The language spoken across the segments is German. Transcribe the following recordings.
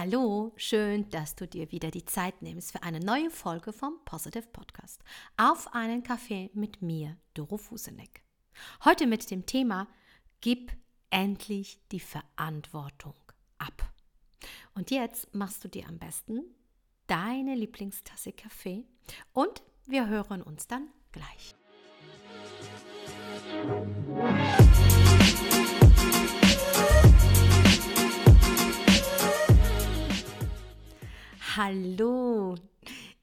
Hallo, schön, dass du dir wieder die Zeit nimmst für eine neue Folge vom Positive Podcast. Auf einen Kaffee mit mir, Doro Fuseneck. Heute mit dem Thema Gib endlich die Verantwortung ab. Und jetzt machst du dir am besten deine Lieblingstasse Kaffee und wir hören uns dann gleich. Hallo,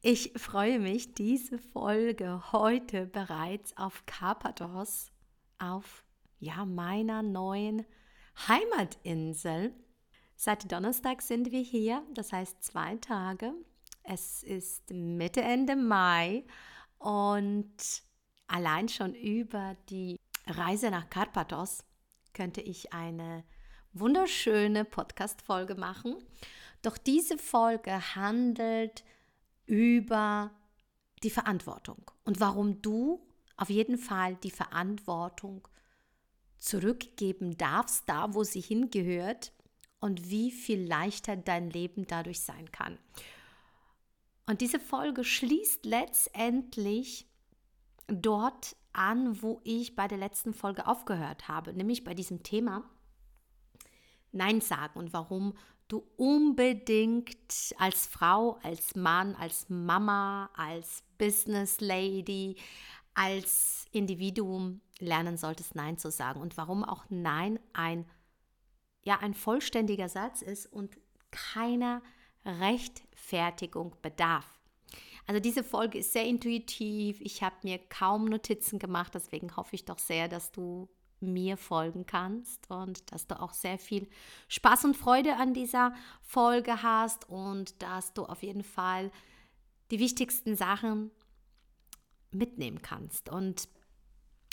ich freue mich, diese Folge heute bereits auf Karpathos, auf ja, meiner neuen Heimatinsel. Seit Donnerstag sind wir hier, das heißt zwei Tage. Es ist Mitte, Ende Mai und allein schon über die Reise nach Karpathos könnte ich eine wunderschöne Podcast-Folge machen. Doch diese Folge handelt über die Verantwortung und warum du auf jeden Fall die Verantwortung zurückgeben darfst, da wo sie hingehört und wie viel leichter dein Leben dadurch sein kann. Und diese Folge schließt letztendlich dort an, wo ich bei der letzten Folge aufgehört habe, nämlich bei diesem Thema Nein sagen und warum du unbedingt als Frau, als Mann, als Mama, als Business Lady, als Individuum lernen solltest, Nein zu sagen und warum auch Nein ein ja ein vollständiger Satz ist und keiner Rechtfertigung bedarf. Also diese Folge ist sehr intuitiv. Ich habe mir kaum Notizen gemacht, deswegen hoffe ich doch sehr, dass du mir folgen kannst und dass du auch sehr viel Spaß und Freude an dieser Folge hast und dass du auf jeden Fall die wichtigsten Sachen mitnehmen kannst. Und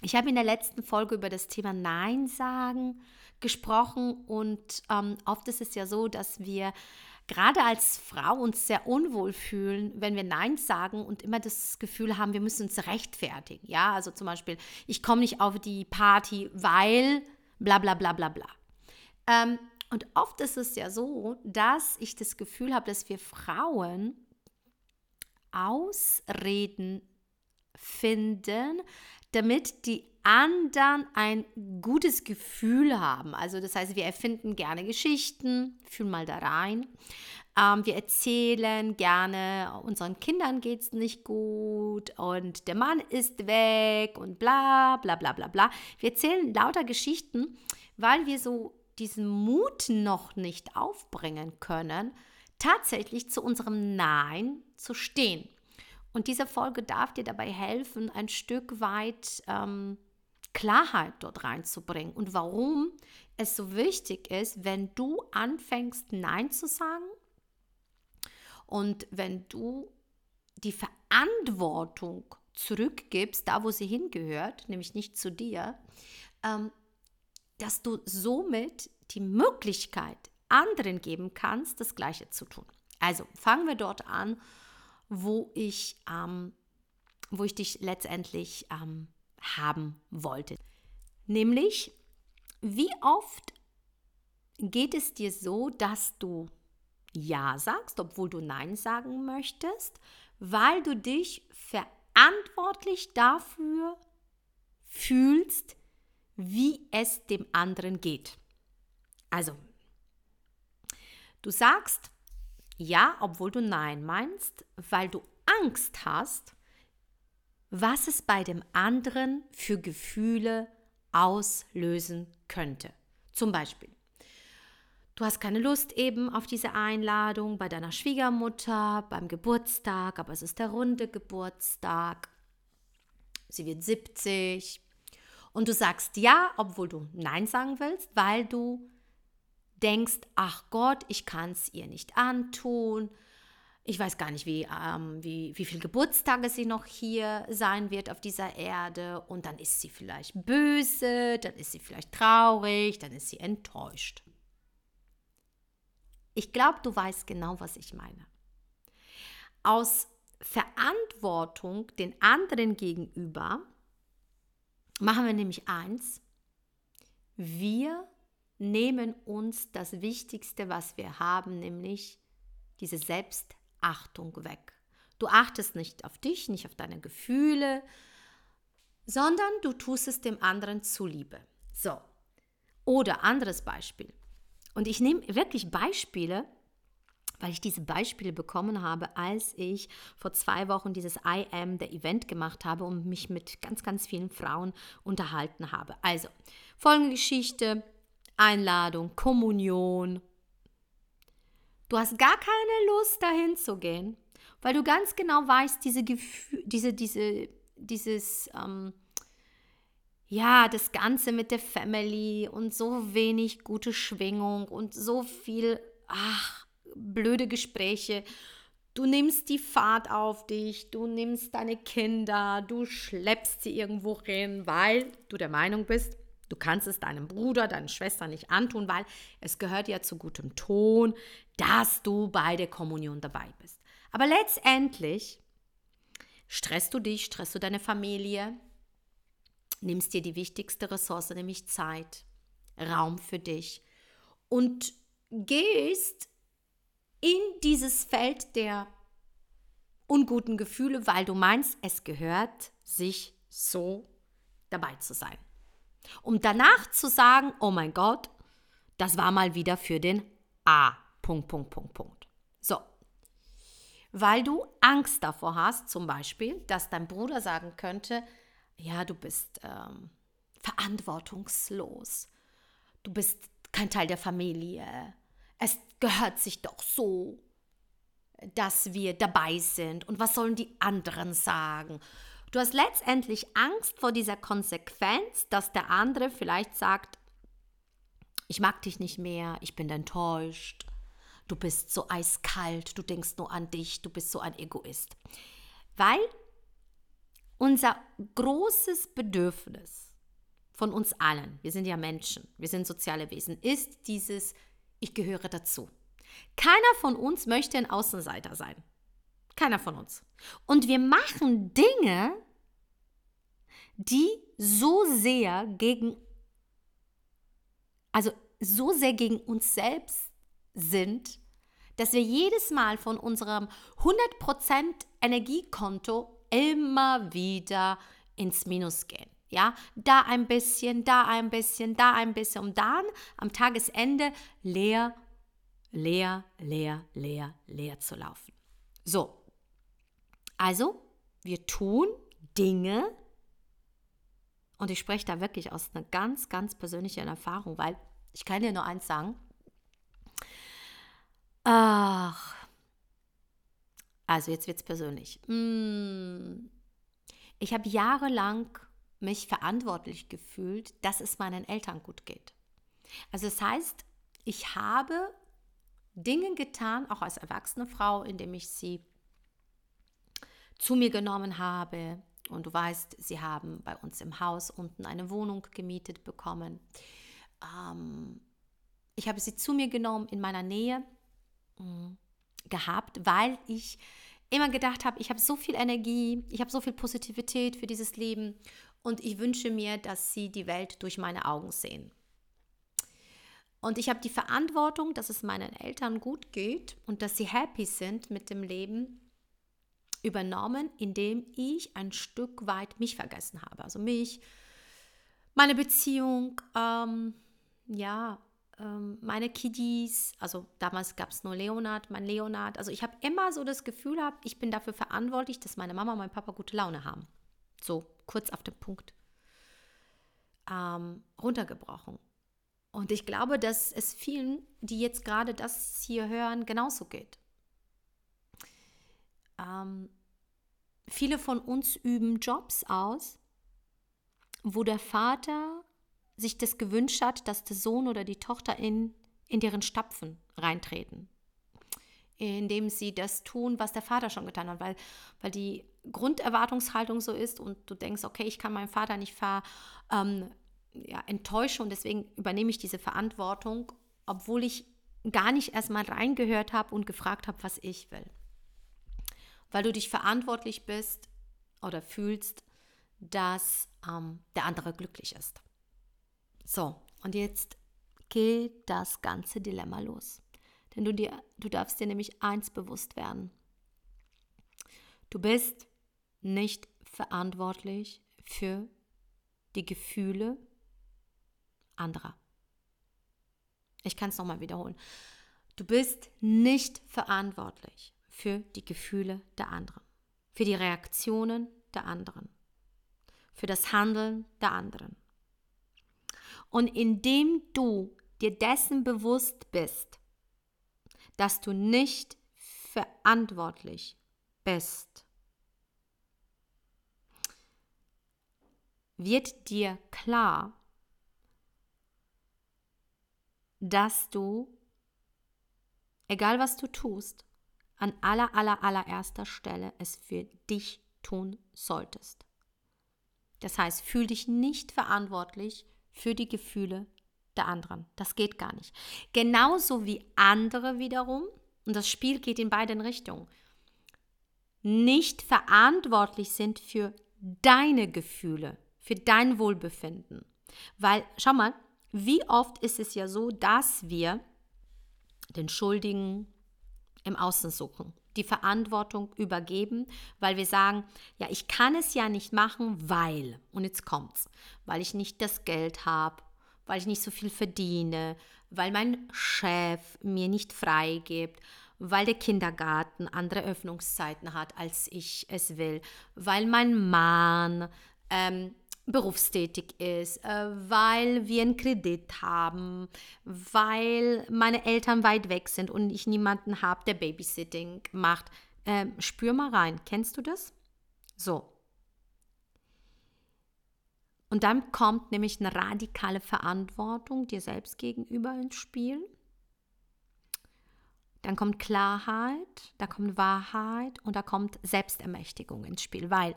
ich habe in der letzten Folge über das Thema Nein sagen gesprochen und ähm, oft ist es ja so, dass wir gerade als Frau uns sehr unwohl fühlen, wenn wir Nein sagen und immer das Gefühl haben, wir müssen uns rechtfertigen. Ja, also zum Beispiel, ich komme nicht auf die Party, weil bla bla bla bla bla. Ähm, und oft ist es ja so, dass ich das Gefühl habe, dass wir Frauen Ausreden finden, damit die anderen ein gutes Gefühl haben. Also das heißt, wir erfinden gerne Geschichten, fühlen mal da rein. Ähm, wir erzählen gerne, unseren Kindern geht es nicht gut und der Mann ist weg und bla bla bla bla bla. Wir erzählen lauter Geschichten, weil wir so diesen Mut noch nicht aufbringen können, tatsächlich zu unserem Nein zu stehen. Und diese Folge darf dir dabei helfen, ein Stück weit ähm, Klarheit dort reinzubringen und warum es so wichtig ist, wenn du anfängst, Nein zu sagen und wenn du die Verantwortung zurückgibst, da wo sie hingehört, nämlich nicht zu dir, ähm, dass du somit die Möglichkeit anderen geben kannst, das Gleiche zu tun. Also fangen wir dort an, wo ich, ähm, wo ich dich letztendlich ähm, haben wollte. Nämlich, wie oft geht es dir so, dass du Ja sagst, obwohl du Nein sagen möchtest, weil du dich verantwortlich dafür fühlst, wie es dem anderen geht. Also, du sagst Ja, obwohl du Nein meinst, weil du Angst hast, was es bei dem anderen für Gefühle auslösen könnte. Zum Beispiel, du hast keine Lust eben auf diese Einladung bei deiner Schwiegermutter, beim Geburtstag, aber es ist der runde Geburtstag. Sie wird 70 und du sagst ja, obwohl du Nein sagen willst, weil du denkst, ach Gott, ich kann es ihr nicht antun ich weiß gar nicht, wie, ähm, wie, wie viele Geburtstage sie noch hier sein wird auf dieser Erde. Und dann ist sie vielleicht böse, dann ist sie vielleicht traurig, dann ist sie enttäuscht. Ich glaube, du weißt genau, was ich meine. Aus Verantwortung den anderen gegenüber machen wir nämlich eins. Wir nehmen uns das Wichtigste, was wir haben, nämlich diese Selbstachtung weg. Du achtest nicht auf dich, nicht auf deine Gefühle, sondern du tust es dem anderen zuliebe. So. Oder anderes Beispiel. Und ich nehme wirklich Beispiele, weil ich diese Beispiele bekommen habe, als ich vor zwei Wochen dieses I Am, der Event gemacht habe und mich mit ganz, ganz vielen Frauen unterhalten habe. Also, folgende Geschichte, Einladung, Kommunion. Du hast gar keine Lust, dahin zu gehen, weil du ganz genau weißt, diese Gefühl, diese, diese, dieses, ähm, ja, das Ganze mit der Family und so wenig gute Schwingung und so viel, ach, blöde Gespräche. Du nimmst die Fahrt auf dich, du nimmst deine Kinder, du schleppst sie irgendwo hin, weil du der Meinung bist, du kannst es deinem Bruder, deinen Schwestern nicht antun, weil es gehört ja zu gutem Ton, dass du bei der Kommunion dabei bist. Aber letztendlich stresst du dich, stresst du deine Familie, nimmst dir die wichtigste Ressource, nämlich Zeit, Raum für dich und gehst in dieses Feld der unguten Gefühle, weil du meinst, es gehört sich so dabei zu sein. Um danach zu sagen, oh mein Gott, das war mal wieder für den A. Punkt, Punkt, Punkt, Punkt. So. Weil du Angst davor hast, zum Beispiel, dass dein Bruder sagen könnte, ja, du bist ähm, verantwortungslos, du bist kein Teil der Familie, es gehört sich doch so, dass wir dabei sind und was sollen die anderen sagen? Du hast letztendlich Angst vor dieser Konsequenz, dass der andere vielleicht sagt, ich mag dich nicht mehr, ich bin enttäuscht, du bist so eiskalt, du denkst nur an dich, du bist so ein Egoist. Weil unser großes Bedürfnis von uns allen, wir sind ja Menschen, wir sind soziale Wesen, ist dieses ich gehöre dazu. Keiner von uns möchte ein Außenseiter sein. Keiner von uns. Und wir machen Dinge, die so sehr gegen, also so sehr gegen uns selbst sind, dass wir jedes Mal von unserem 100% Energiekonto immer wieder ins Minus gehen. Ja, da ein bisschen, da ein bisschen, da ein bisschen, um dann am Tagesende leer, leer, leer, leer, leer zu laufen. So, also wir tun Dinge, und ich spreche da wirklich aus einer ganz, ganz persönlichen Erfahrung, weil ich kann dir nur eins sagen. Ach, also jetzt wird es persönlich. Hm, ich habe jahrelang mich verantwortlich gefühlt, dass es meinen Eltern gut geht. Also das heißt, ich habe Dinge getan, auch als erwachsene Frau, indem ich sie zu mir genommen habe. Und du weißt, sie haben bei uns im Haus unten eine Wohnung gemietet bekommen. Ähm, ich habe sie zu mir genommen in meiner Nähe mm, gehabt, weil ich immer gedacht habe, ich habe so viel Energie, ich habe so viel Positivität für dieses Leben und ich wünsche mir, dass sie die Welt durch meine Augen sehen. Und ich habe die Verantwortung, dass es meinen Eltern gut geht und dass sie happy sind mit dem Leben übernommen, indem ich ein Stück weit mich vergessen habe. Also mich, meine Beziehung, ähm, ja, ähm, meine Kiddies, also damals gab es nur Leonard, mein Leonard. Also ich habe immer so das Gefühl gehabt, ich bin dafür verantwortlich, dass meine Mama und mein Papa gute Laune haben. So kurz auf den Punkt ähm, runtergebrochen. Und ich glaube, dass es vielen, die jetzt gerade das hier hören, genauso geht. Ähm, viele von uns üben Jobs aus, wo der Vater sich das gewünscht hat, dass der Sohn oder die Tochter in, in deren Stapfen reintreten. Indem sie das tun, was der Vater schon getan hat, weil, weil die Grunderwartungshaltung so ist und du denkst, okay, ich kann meinen Vater nicht ver, ähm, ja, enttäuschen und deswegen übernehme ich diese Verantwortung, obwohl ich gar nicht erstmal reingehört habe und gefragt habe, was ich will. Weil du dich verantwortlich bist oder fühlst, dass ähm, der andere glücklich ist. So, und jetzt geht das ganze Dilemma los. Denn du, dir, du darfst dir nämlich eins bewusst werden. Du bist nicht verantwortlich für die Gefühle anderer. Ich kann es nochmal wiederholen. Du bist nicht verantwortlich für die Gefühle der anderen, für die Reaktionen der anderen, für das Handeln der anderen. Und indem du dir dessen bewusst bist, dass du nicht verantwortlich bist, wird dir klar, dass du, egal was du tust, an aller, aller, allererster Stelle es für dich tun solltest. Das heißt, fühl dich nicht verantwortlich für die Gefühle der anderen. Das geht gar nicht. Genauso wie andere wiederum, und das Spiel geht in beiden Richtungen, nicht verantwortlich sind für deine Gefühle, für dein Wohlbefinden. Weil, schau mal, wie oft ist es ja so, dass wir den Schuldigen im Außen suchen, die Verantwortung übergeben, weil wir sagen, ja, ich kann es ja nicht machen, weil, und jetzt kommt's, weil ich nicht das Geld habe, weil ich nicht so viel verdiene, weil mein Chef mir nicht freigibt, weil der Kindergarten andere Öffnungszeiten hat, als ich es will, weil mein Mann ähm, berufstätig ist, äh, weil wir einen Kredit haben, weil meine Eltern weit weg sind und ich niemanden habe, der Babysitting macht. Ähm, spür mal rein. Kennst du das? So. Und dann kommt nämlich eine radikale Verantwortung dir selbst gegenüber ins Spiel. Dann kommt Klarheit, da kommt Wahrheit und da kommt Selbstermächtigung ins Spiel. Weil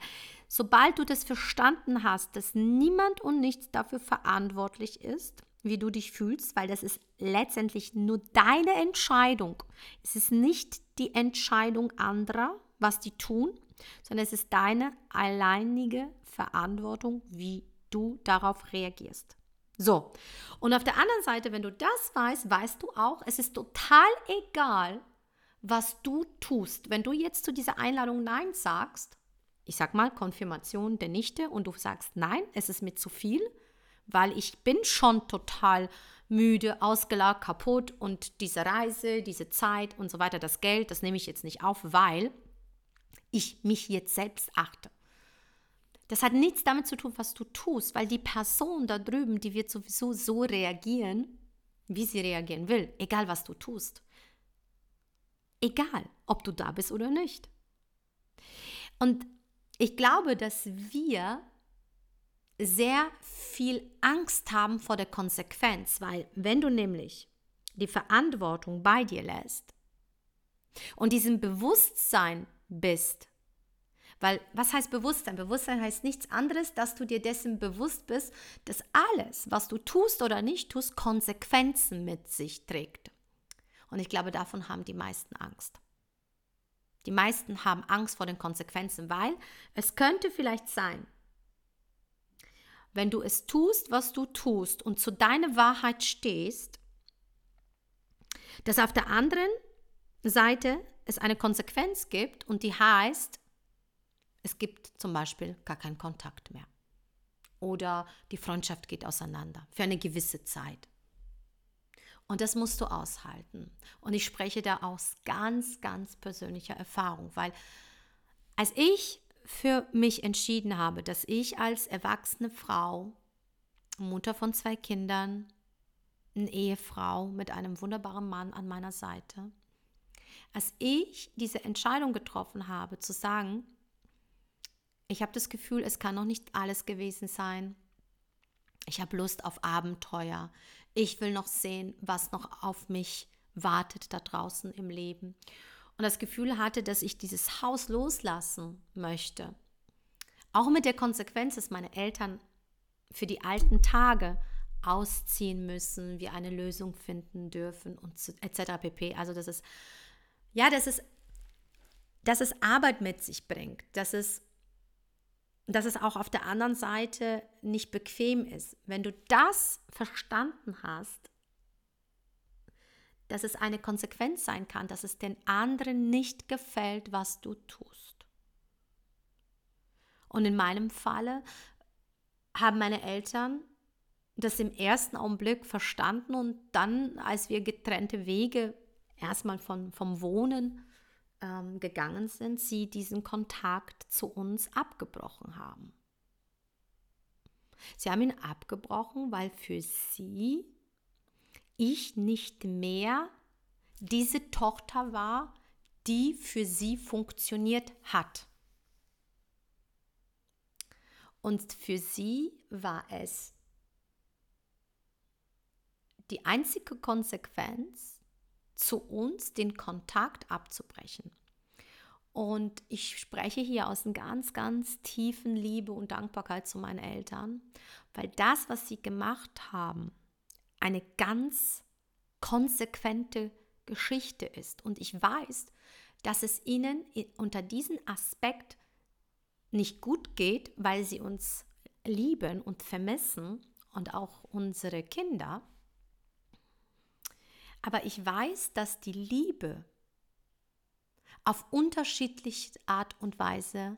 sobald du das verstanden hast, dass niemand und nichts dafür verantwortlich ist, wie du dich fühlst, weil das ist letztendlich nur deine Entscheidung. Es ist nicht die Entscheidung anderer, was die tun, sondern es ist deine alleinige Verantwortung, wie du darauf reagierst. So, und auf der anderen Seite, wenn du das weißt, weißt du auch, es ist total egal, was du tust. Wenn du jetzt zu dieser Einladung Nein sagst, ich sag mal Konfirmation der Nichte und du sagst Nein, es ist mir zu viel, weil ich bin schon total müde, ausgelaugt, kaputt und diese Reise, diese Zeit und so weiter, das Geld, das nehme ich jetzt nicht auf, weil ich mich jetzt selbst achte. Das hat nichts damit zu tun, was du tust, weil die Person da drüben, die wird sowieso so reagieren, wie sie reagieren will, egal was du tust. Egal, ob du da bist oder nicht. Und ich glaube, dass wir sehr viel Angst haben vor der Konsequenz, weil wenn du nämlich die Verantwortung bei dir lässt und diesem Bewusstsein bist, weil was heißt Bewusstsein? Bewusstsein heißt nichts anderes, dass du dir dessen bewusst bist, dass alles, was du tust oder nicht tust, Konsequenzen mit sich trägt. Und ich glaube, davon haben die meisten Angst. Die meisten haben Angst vor den Konsequenzen, weil es könnte vielleicht sein, wenn du es tust, was du tust und zu deiner Wahrheit stehst, dass auf der anderen Seite es eine Konsequenz gibt und die heißt, es gibt zum Beispiel gar keinen Kontakt mehr. Oder die Freundschaft geht auseinander für eine gewisse Zeit. Und das musst du aushalten. Und ich spreche da aus ganz, ganz persönlicher Erfahrung, weil als ich für mich entschieden habe, dass ich als erwachsene Frau, Mutter von zwei Kindern, eine Ehefrau mit einem wunderbaren Mann an meiner Seite, als ich diese Entscheidung getroffen habe, zu sagen, ich habe das Gefühl, es kann noch nicht alles gewesen sein. Ich habe Lust auf Abenteuer. Ich will noch sehen, was noch auf mich wartet da draußen im Leben. Und das Gefühl hatte, dass ich dieses Haus loslassen möchte. Auch mit der Konsequenz, dass meine Eltern für die alten Tage ausziehen müssen, wir eine Lösung finden dürfen und etc. pp. Also das ist ja, das ist dass es Arbeit mit sich bringt, dass es dass es auch auf der anderen Seite nicht bequem ist. Wenn du das verstanden hast, dass es eine Konsequenz sein kann, dass es den anderen nicht gefällt, was du tust. Und in meinem Falle haben meine Eltern das im ersten Augenblick verstanden und dann, als wir getrennte Wege erstmal von, vom Wohnen ähm, gegangen sind, sie diesen Kontakt zu uns abgebrochen haben. Sie haben ihn abgebrochen, weil für sie ich nicht mehr diese Tochter war, die für sie funktioniert hat. Und für sie war es die einzige Konsequenz, zu uns den Kontakt abzubrechen. Und ich spreche hier aus einer ganz, ganz tiefen Liebe und Dankbarkeit zu meinen Eltern, weil das, was sie gemacht haben, eine ganz konsequente Geschichte ist. Und ich weiß, dass es ihnen unter diesem Aspekt nicht gut geht, weil sie uns lieben und vermissen und auch unsere Kinder. Aber ich weiß, dass die Liebe auf unterschiedliche Art und Weise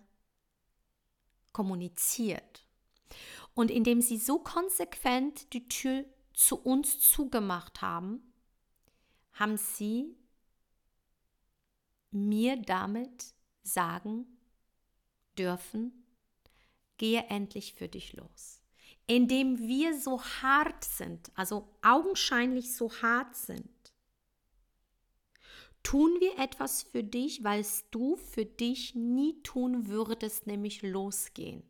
kommuniziert. Und indem sie so konsequent die Tür zu uns zugemacht haben, haben sie mir damit sagen dürfen, gehe endlich für dich los. Indem wir so hart sind, also augenscheinlich so hart sind, tun wir etwas für dich, weil du für dich nie tun würdest, nämlich losgehen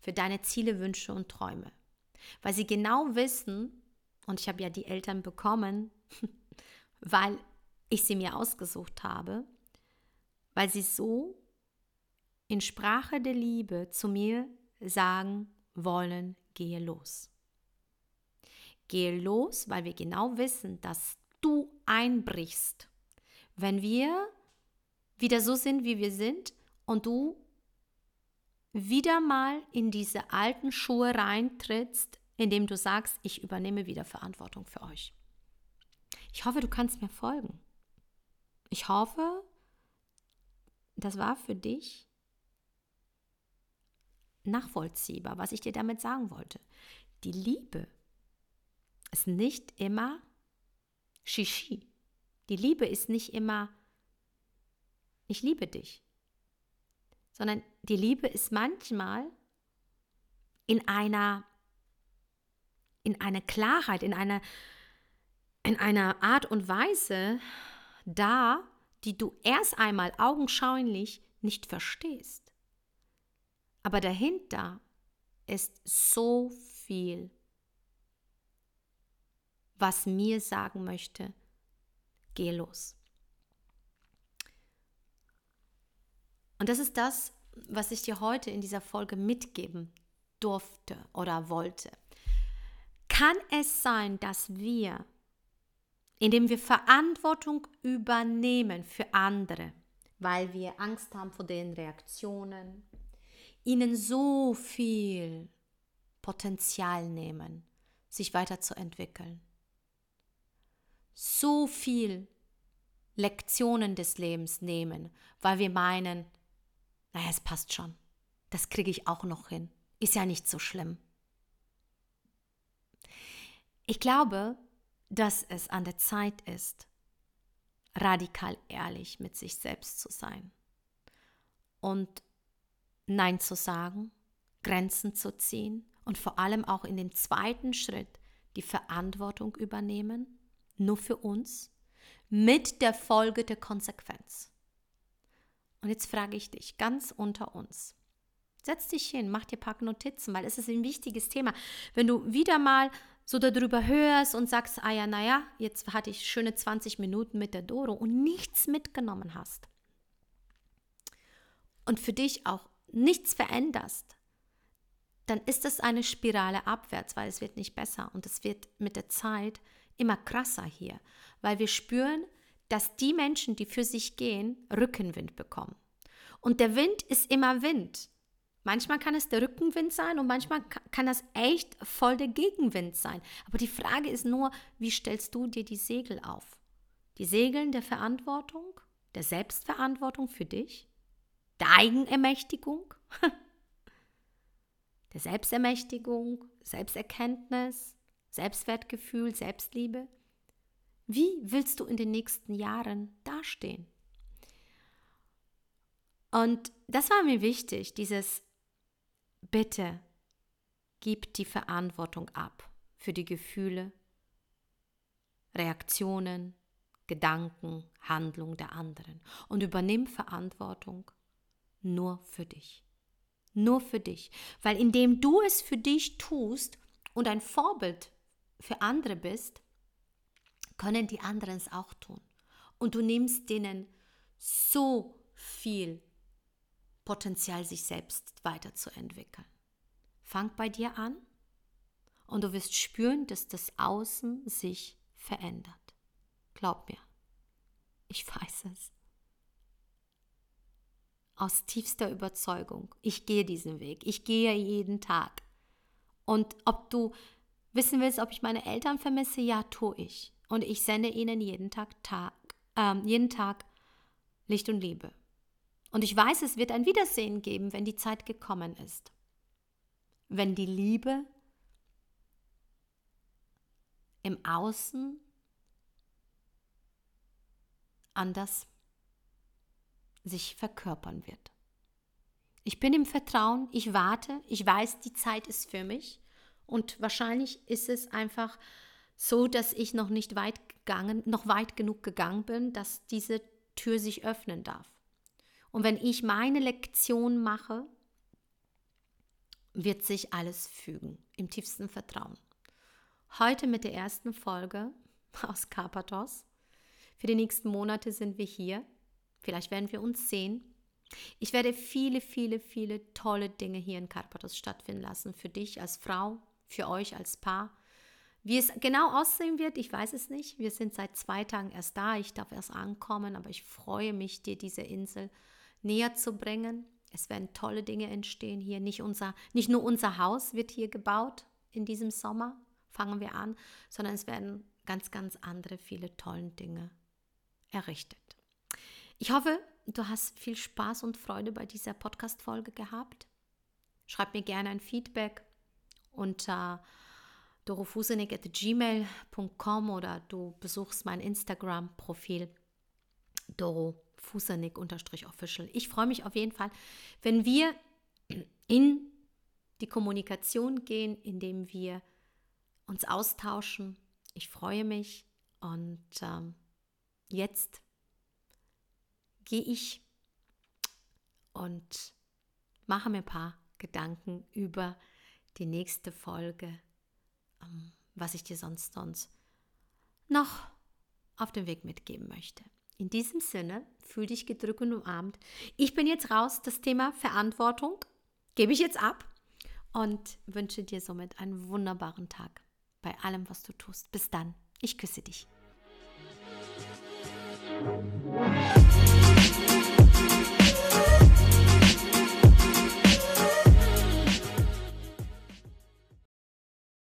für deine Ziele, Wünsche und Träume. Weil sie genau wissen, und ich habe ja die Eltern bekommen, weil ich sie mir ausgesucht habe, weil sie so in Sprache der Liebe zu mir sagen wollen, gehe los. Gehe los, weil wir genau wissen, dass du einbrichst, wenn wir wieder so sind, wie wir sind und du wieder mal in diese alten Schuhe reintrittst, indem du sagst, ich übernehme wieder Verantwortung für euch. Ich hoffe, du kannst mir folgen. Ich hoffe, das war für dich nachvollziehbar, was ich dir damit sagen wollte. Die Liebe ist nicht immer Shishi. Die Liebe ist nicht immer, ich liebe dich, sondern die Liebe ist manchmal in einer, in einer Klarheit, in einer, in einer Art und Weise da, die du erst einmal augenscheinlich nicht verstehst. Aber dahinter ist so viel, was mir sagen möchte, geh los. Und das ist das, was ich dir heute in dieser Folge mitgeben durfte oder wollte. Kann es sein, dass wir, indem wir Verantwortung übernehmen für andere, weil wir Angst haben vor den Reaktionen, ihnen so viel Potenzial nehmen, sich weiterzuentwickeln, so viel Lektionen des Lebens nehmen, weil wir meinen, naja, es passt schon. Das kriege ich auch noch hin. Ist ja nicht so schlimm. Ich glaube, dass es an der Zeit ist, radikal ehrlich mit sich selbst zu sein und Nein zu sagen, Grenzen zu ziehen und vor allem auch in dem zweiten Schritt die Verantwortung übernehmen, nur für uns, mit der Folge der Konsequenz. Und jetzt frage ich dich ganz unter uns. Setz dich hin, mach dir ein paar Notizen, weil es ist ein wichtiges Thema. Wenn du wieder mal so darüber hörst und sagst, ah ja, naja, jetzt hatte ich schöne 20 Minuten mit der Doro und nichts mitgenommen hast und für dich auch nichts veränderst, dann ist es eine Spirale abwärts, weil es wird nicht besser und es wird mit der Zeit immer krasser hier, weil wir spüren, dass die Menschen, die für sich gehen, Rückenwind bekommen. Und der Wind ist immer Wind. Manchmal kann es der Rückenwind sein und manchmal kann das echt voll der Gegenwind sein. Aber die Frage ist nur, wie stellst du dir die Segel auf? Die Segeln der Verantwortung, der Selbstverantwortung für dich, der Eigenermächtigung, der Selbstermächtigung, Selbsterkenntnis, Selbstwertgefühl, Selbstliebe. Wie willst du in den nächsten Jahren dastehen? Und das war mir wichtig, dieses Bitte, gib die Verantwortung ab für die Gefühle, Reaktionen, Gedanken, Handlung der anderen und übernimm Verantwortung nur für dich. Nur für dich. Weil indem du es für dich tust und ein Vorbild für andere bist, können die anderen es auch tun. Und du nimmst denen so viel Potenzial, sich selbst weiterzuentwickeln. Fang bei dir an und du wirst spüren, dass das Außen sich verändert. Glaub mir, ich weiß es. Aus tiefster Überzeugung. Ich gehe diesen Weg. Ich gehe jeden Tag. Und ob du wissen willst, ob ich meine Eltern vermisse, ja, tue ich. Und ich sende ihnen jeden Tag, Tag, äh, jeden Tag Licht und Liebe. Und ich weiß, es wird ein Wiedersehen geben, wenn die Zeit gekommen ist. Wenn die Liebe im Außen anders sich verkörpern wird. Ich bin im Vertrauen, ich warte, ich weiß, die Zeit ist für mich und wahrscheinlich ist es einfach so, dass ich noch nicht weit gegangen, noch weit genug gegangen bin, dass diese Tür sich öffnen darf. Und wenn ich meine Lektion mache, wird sich alles fügen, im tiefsten Vertrauen. Heute mit der ersten Folge aus Karpathos. Für die nächsten Monate sind wir hier. Vielleicht werden wir uns sehen. Ich werde viele, viele, viele tolle Dinge hier in Karpathos stattfinden lassen. Für dich als Frau, für euch als Paar. Wie es genau aussehen wird, ich weiß es nicht. Wir sind seit zwei Tagen erst da. Ich darf erst ankommen, aber ich freue mich, dir diese Insel näher zu bringen. Es werden tolle Dinge entstehen hier. Nicht, unser, nicht nur unser Haus wird hier gebaut in diesem Sommer, fangen wir an, sondern es werden ganz, ganz andere, viele tolle Dinge errichtet. Ich hoffe, du hast viel Spaß und Freude bei dieser Podcast-Folge gehabt. Schreib mir gerne ein Feedback unter dorofusenik.gmail.com oder du besuchst mein Instagram-Profil dorofusenik-official. Ich freue mich auf jeden Fall, wenn wir in die Kommunikation gehen, indem wir uns austauschen. Ich freue mich und ähm, jetzt gehe ich und mache mir ein paar Gedanken über die die nächste Folge, ähm, was ich dir sonst, sonst noch auf dem Weg mitgeben möchte. In diesem Sinne, fühl dich gedrückt und umarmt. Ich bin jetzt raus, das Thema Verantwortung gebe ich jetzt ab und wünsche dir somit einen wunderbaren Tag bei allem, was du tust. Bis dann, ich küsse dich.